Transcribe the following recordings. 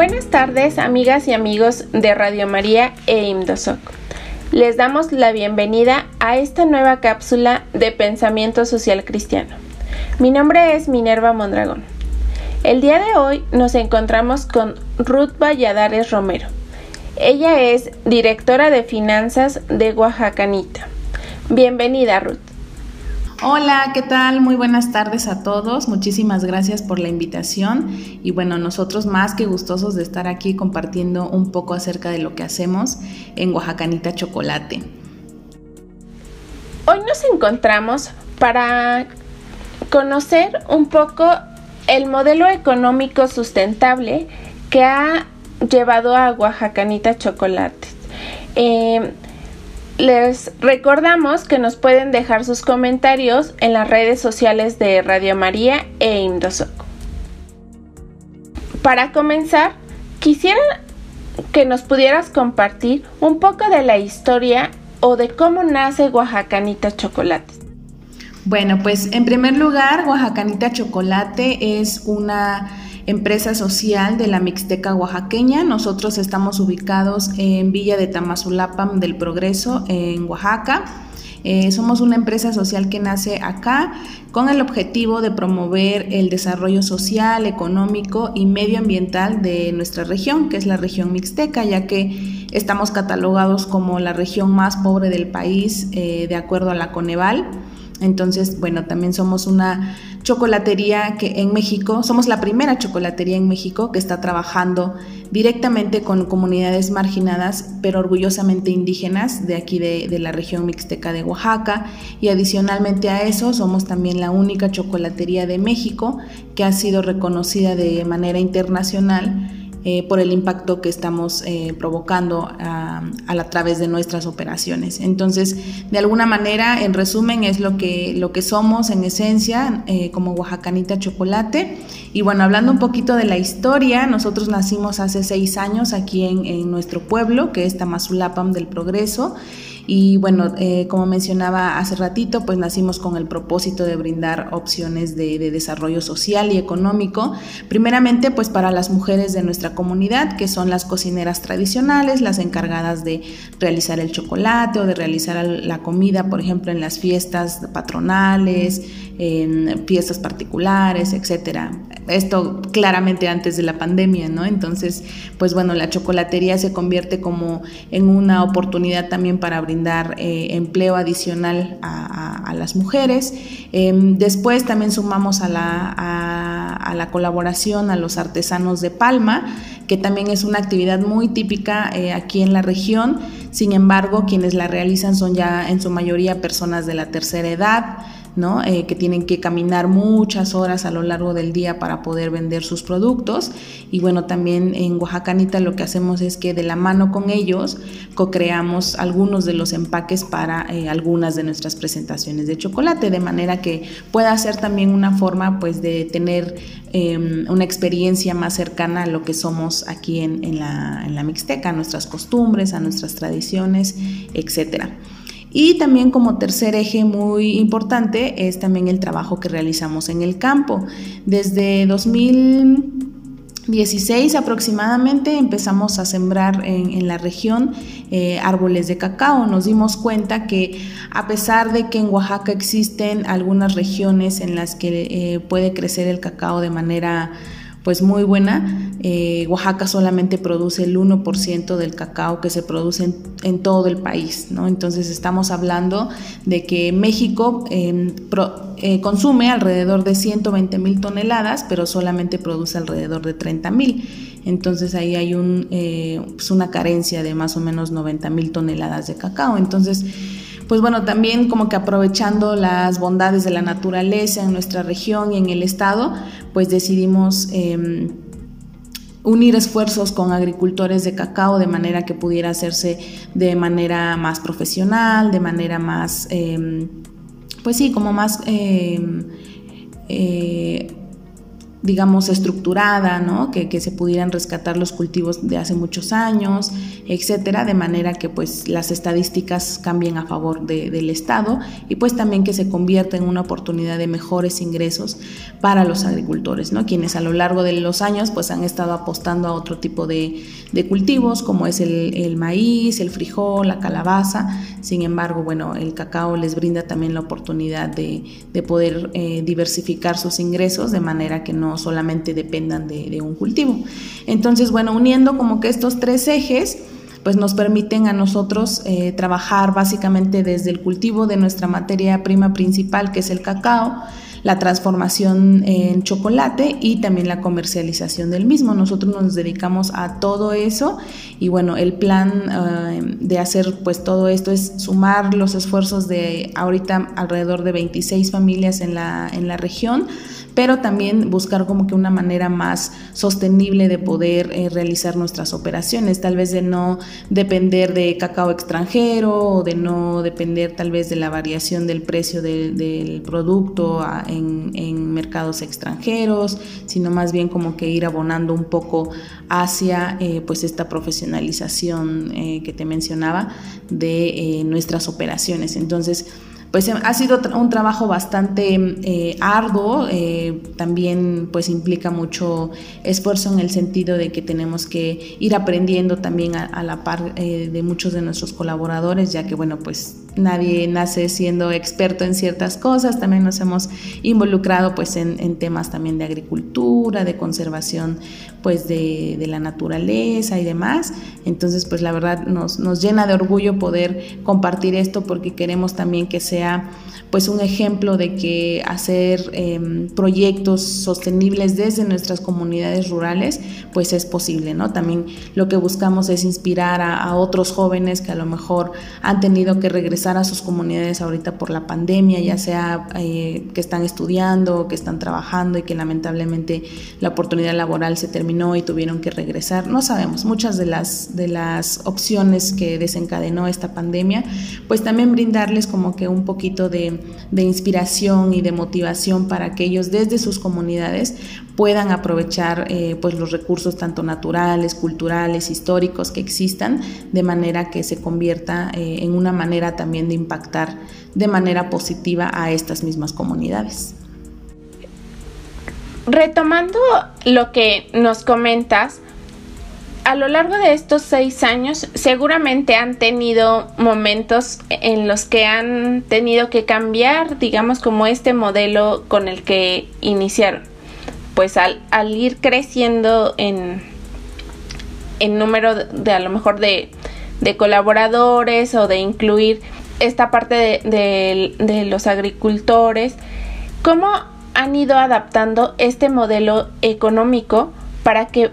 Buenas tardes, amigas y amigos de Radio María e IMDOSOC. Les damos la bienvenida a esta nueva cápsula de pensamiento social cristiano. Mi nombre es Minerva Mondragón. El día de hoy nos encontramos con Ruth Valladares Romero. Ella es directora de finanzas de Oaxacanita. Bienvenida, Ruth. Hola, ¿qué tal? Muy buenas tardes a todos. Muchísimas gracias por la invitación y bueno, nosotros más que gustosos de estar aquí compartiendo un poco acerca de lo que hacemos en Oaxacanita Chocolate. Hoy nos encontramos para conocer un poco el modelo económico sustentable que ha llevado a Oaxacanita Chocolate. Eh, les recordamos que nos pueden dejar sus comentarios en las redes sociales de Radio María e Indosoc. Para comenzar, quisiera que nos pudieras compartir un poco de la historia o de cómo nace Oaxacanita Chocolate. Bueno, pues en primer lugar, Oaxacanita Chocolate es una empresa social de la Mixteca oaxaqueña. Nosotros estamos ubicados en Villa de Tamazulapam del Progreso, en Oaxaca. Eh, somos una empresa social que nace acá con el objetivo de promover el desarrollo social, económico y medioambiental de nuestra región, que es la región mixteca, ya que estamos catalogados como la región más pobre del país eh, de acuerdo a la Coneval. Entonces, bueno, también somos una chocolatería que en México, somos la primera chocolatería en México que está trabajando directamente con comunidades marginadas, pero orgullosamente indígenas de aquí de, la región mixteca de Oaxaca. Y adicionalmente a eso, somos también la única chocolatería de México que ha sido reconocida de manera internacional eh, por el impacto que estamos eh, provocando a, a, través de nuestras operaciones. Entonces, de alguna manera, en resumen, es lo que, lo que somos en esencia eh, como Oaxacanita Chocolate. Y bueno, hablando un poquito de la historia, nosotros nacimos hace seis años aquí en, en nuestro pueblo, que es Tamazulapam del Progreso. Y bueno, eh, como mencionaba hace ratito, pues nacimos con el propósito de brindar opciones de, de, desarrollo social y económico, primeramente pues para las mujeres de nuestra comunidad, que son las cocineras tradicionales, las encargadas de realizar el chocolate o de realizar la comida, por ejemplo, en las fiestas patronales, en fiestas particulares, etcétera. Esto claramente antes de la pandemia, ¿no? Entonces, pues bueno, la chocolatería se convierte como en una oportunidad también para brindar dar eh, empleo adicional a, las mujeres. Em, después también sumamos a la, a, la, colaboración a los artesanos de Palma, que también es una actividad muy típica eh, aquí en la región. Sin embargo, quienes la realizan son ya en su mayoría personas de la tercera edad. Eh, que tienen que caminar muchas horas a lo largo del día para poder vender sus productos. Y bueno, también en Oaxacanita lo que hacemos es que de la mano con ellos co-creamos algunos de los empaques para eh, algunas de nuestras presentaciones de chocolate, de manera que pueda ser también una forma pues de tener em, una experiencia más cercana a lo que somos aquí en, la, en la Mixteca, a nuestras costumbres, a nuestras tradiciones, etcétera. Y también como tercer eje muy importante es también el trabajo que realizamos en el campo. Desde 2016 aproximadamente empezamos a sembrar en, la región eh, árboles de cacao. Nos dimos cuenta que a pesar de que en Oaxaca existen algunas regiones en las que eh, puede crecer el cacao de manera pues muy buena. Eh, Oaxaca solamente produce el 1% del cacao que se produce en, todo el país, ¿no? Entonces estamos hablando de que México em, eh, consume alrededor de 120 mil toneladas, pero solamente produce alrededor de 30 mil. Entonces ahí hay un, eh, pues una carencia de más o menos 90 mil toneladas de cacao. Entonces pues bueno, también como que aprovechando las bondades de la naturaleza en nuestra región y en el estado, pues decidimos em, unir esfuerzos con agricultores de cacao de manera que pudiera hacerse de manera más profesional, de manera más, em, pues sí, como más... Em, eh, digamos, estructurada, ¿no? Que, que, se pudieran rescatar los cultivos de hace muchos años, etcétera, de manera que pues las estadísticas cambien a favor del Estado y pues también que se convierta en una oportunidad de mejores ingresos para los agricultores, ¿no? Quienes a lo largo de los años pues han estado apostando a otro tipo de, de cultivos como es el, el, maíz, el frijol, la calabaza, sin embargo, bueno, el cacao les brinda también la oportunidad de, de poder eh, diversificar sus ingresos de manera que no solamente dependan de, un cultivo. Entonces, bueno, uniendo como que estos tres ejes, pues nos permiten a nosotros eh, trabajar básicamente desde el cultivo de nuestra materia prima principal, que es el cacao, la transformación en chocolate y también la comercialización del mismo. Nosotros nos dedicamos a todo eso y bueno, el plan eh, de hacer pues todo esto es sumar los esfuerzos de ahorita alrededor de 26 familias en la, en la región pero también buscar como que una manera más sostenible de poder eh, realizar nuestras operaciones, tal vez de no depender de cacao extranjero o de no depender tal vez de la variación del precio del producto en, mercados extranjeros, sino más bien como que ir abonando un poco hacia eh, pues esta profesionalización eh, que te mencionaba de nuestras operaciones. Entonces, pues em, ha sido un trabajo bastante eh, arduo, eh, también pues implica mucho esfuerzo en el sentido de que tenemos que ir aprendiendo también a, la par eh, de muchos de nuestros colaboradores, ya que bueno pues nadie nace siendo experto en ciertas cosas, también nos hemos involucrado pues en, temas también de agricultura, de conservación pues de, de, la naturaleza y demás, entonces pues la verdad nos, nos llena de orgullo poder compartir esto porque queremos también que sea pues un ejemplo de que hacer em, proyectos sostenibles desde nuestras comunidades rurales pues es posible, ¿no? También lo que buscamos es inspirar a, otros jóvenes que a lo mejor han tenido que regresar a sus comunidades ahorita por la pandemia, ya sea eh, que están estudiando, que están trabajando y que lamentablemente la oportunidad laboral se y tuvieron que regresar. No sabemos, muchas de las, de las opciones que desencadenó esta pandemia, pues también brindarles como que un poquito de de inspiración y de motivación para que ellos desde sus comunidades puedan aprovechar eh, pues los recursos tanto naturales, culturales, históricos que existan, de manera que se convierta eh, en una manera también de impactar de manera positiva a estas mismas comunidades. Retomando lo que nos comentas, a lo largo de estos seis años seguramente han tenido momentos en los que han tenido que cambiar, digamos, como este modelo con el que iniciaron. Pues al, ir creciendo en, en número de, a lo mejor de, colaboradores o de incluir esta parte de, de los agricultores, ¿cómo han ido adaptando este modelo económico para que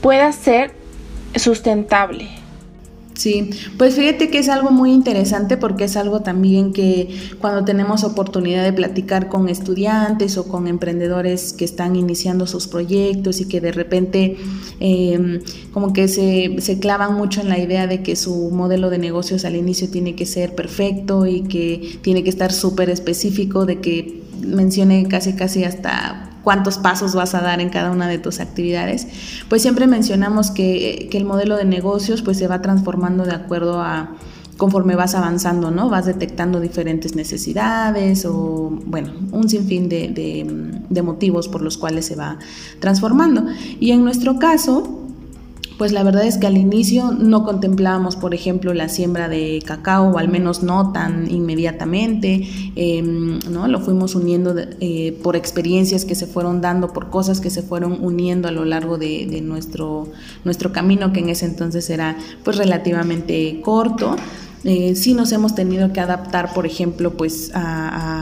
pueda ser sustentable. Sí, pues fíjate que es algo muy interesante porque es algo también que cuando tenemos oportunidad de platicar con estudiantes o con emprendedores que están iniciando sus proyectos y que de repente em, como que se, se clavan mucho en la idea de que su modelo de negocios al inicio tiene que ser perfecto y que tiene que estar súper específico, de que mencione casi casi hasta cuántos pasos vas a dar en cada una de tus actividades, pues siempre mencionamos que, el modelo de negocios pues se va transformando de acuerdo a conforme vas avanzando, ¿no? Vas detectando diferentes necesidades o, bueno, un sinfín de, de motivos por los cuales se va transformando. Y en nuestro caso, pues la verdad es que al inicio no contemplábamos, por ejemplo, la siembra de cacao, o al menos no tan inmediatamente, em, ¿no? Lo fuimos uniendo eh, por experiencias que se fueron dando, por cosas que se fueron uniendo a lo largo de, nuestro, nuestro camino, que en ese entonces era pues relativamente corto. Eh, sí nos hemos tenido que adaptar, por ejemplo, pues a,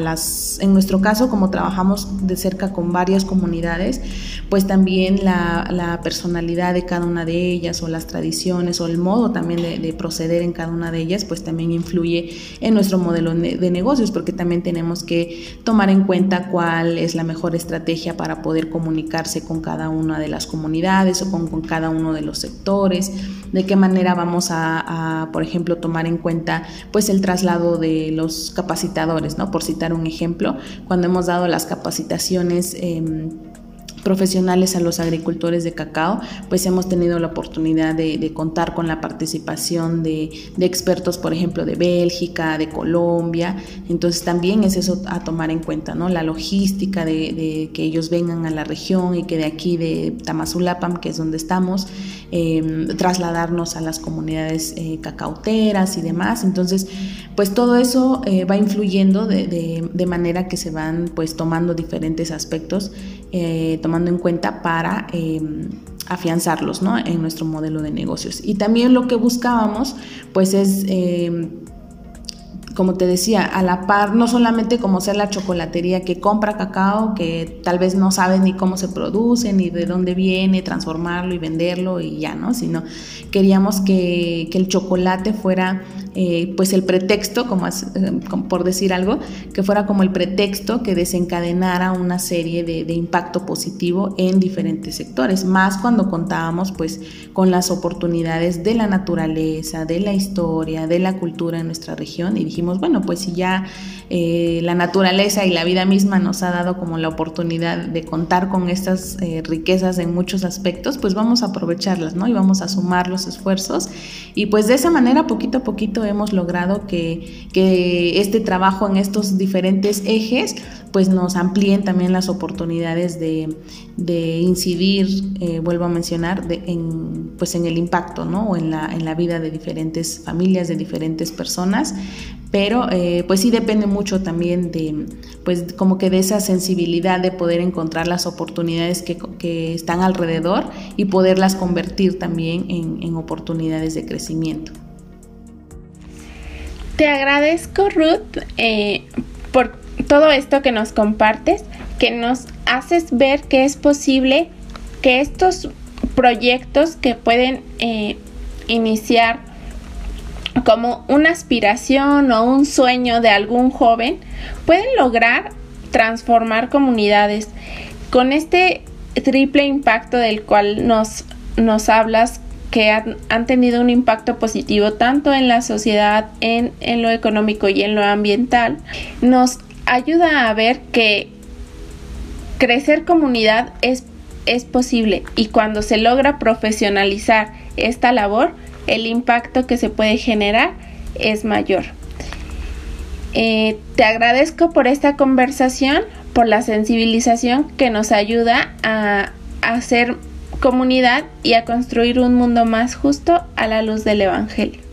las, en nuestro caso, como trabajamos de cerca con varias comunidades, pues también la, personalidad de cada una de ellas o las tradiciones o el modo también de, proceder en cada una de ellas, pues también influye en nuestro modelo de negocios, porque también tenemos que tomar en cuenta cuál es la mejor estrategia para poder comunicarse con cada una de las comunidades o con, cada uno de los sectores, de qué manera vamos a, a por ejemplo, tomar en cuenta pues el traslado de los capacitadores, ¿no? Por citar un ejemplo, cuando hemos dado las capacitaciones em, profesionales a los agricultores de cacao, pues hemos tenido la oportunidad de, contar con la participación de, expertos, por ejemplo, de Bélgica, de Colombia. Entonces también es eso a tomar en cuenta, ¿no? La logística de, que ellos vengan a la región y que de aquí de Tamazulapam, que es donde estamos, em, trasladarnos a las comunidades eh, cacauteras y demás. Entonces, pues todo eso eh, va influyendo de, manera que se van pues tomando diferentes aspectos, eh, tomando en cuenta para em, afianzarlos ¿no? en nuestro modelo de negocios. Y también lo que buscábamos pues es em, como te decía, a la par, no solamente como ser la chocolatería que compra cacao, que tal vez no sabe ni cómo se produce, ni de dónde viene, transformarlo y venderlo y ya, ¿no? Sino queríamos que, que el chocolate fuera eh, pues el pretexto, eh, como, por decir algo, que fuera como el pretexto que desencadenara una serie de, impacto positivo en diferentes sectores, más cuando contábamos pues con las oportunidades de la naturaleza, de la historia, de la cultura en nuestra región y dijimos, bueno, pues si ya eh, la naturaleza y la vida misma nos ha dado como la oportunidad de contar con estas riquezas en muchos aspectos, pues vamos a aprovecharlas, ¿no? Y vamos a sumar los esfuerzos y pues de esa manera poquito a poquito hemos logrado que, este trabajo en estos diferentes ejes pues nos amplíen también las oportunidades de, incidir, eh, vuelvo a mencionar, en, pues en el impacto, ¿no? O en la, en la vida de diferentes familias, de diferentes personas, pero eh, pues sí depende mucho también de, pues como que de esa sensibilidad de poder encontrar las oportunidades que, están alrededor y poderlas convertir también en oportunidades de crecimiento. Te agradezco, Ruth, eh, por todo esto que nos compartes, que nos haces ver que es posible que estos proyectos que pueden eh, iniciar como una aspiración o un sueño de algún joven, pueden lograr transformar comunidades. Con este triple impacto del cual nos, nos hablas, que han, tenido un impacto positivo tanto en la sociedad, en, lo económico y en lo ambiental, nos ayuda a ver que crecer comunidad es, es posible y cuando se logra profesionalizar esta labor, el impacto que se puede generar es mayor. Eh, te agradezco por esta conversación, por la sensibilización que nos ayuda a hacer comunidad y a construir un mundo más justo a la luz del Evangelio.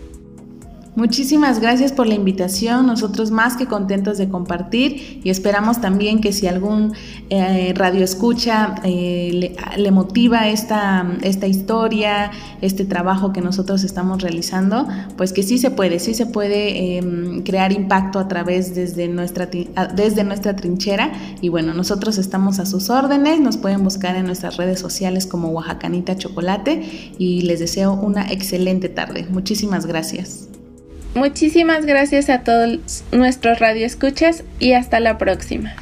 Muchísimas gracias por la invitación, nosotros más que contentos de compartir y esperamos también que si algún eh, radio escucha eh, le, motiva esta, esta historia, este trabajo que nosotros estamos realizando, pues que sí se puede, sí se puede em, crear impacto a través desde nuestra, desde nuestra trinchera y bueno, nosotros estamos a sus órdenes, nos pueden buscar en nuestras redes sociales como Oaxacanita Chocolate y les deseo una excelente tarde. Muchísimas gracias. Muchísimas gracias a todos nuestros radioescuchas y hasta la próxima.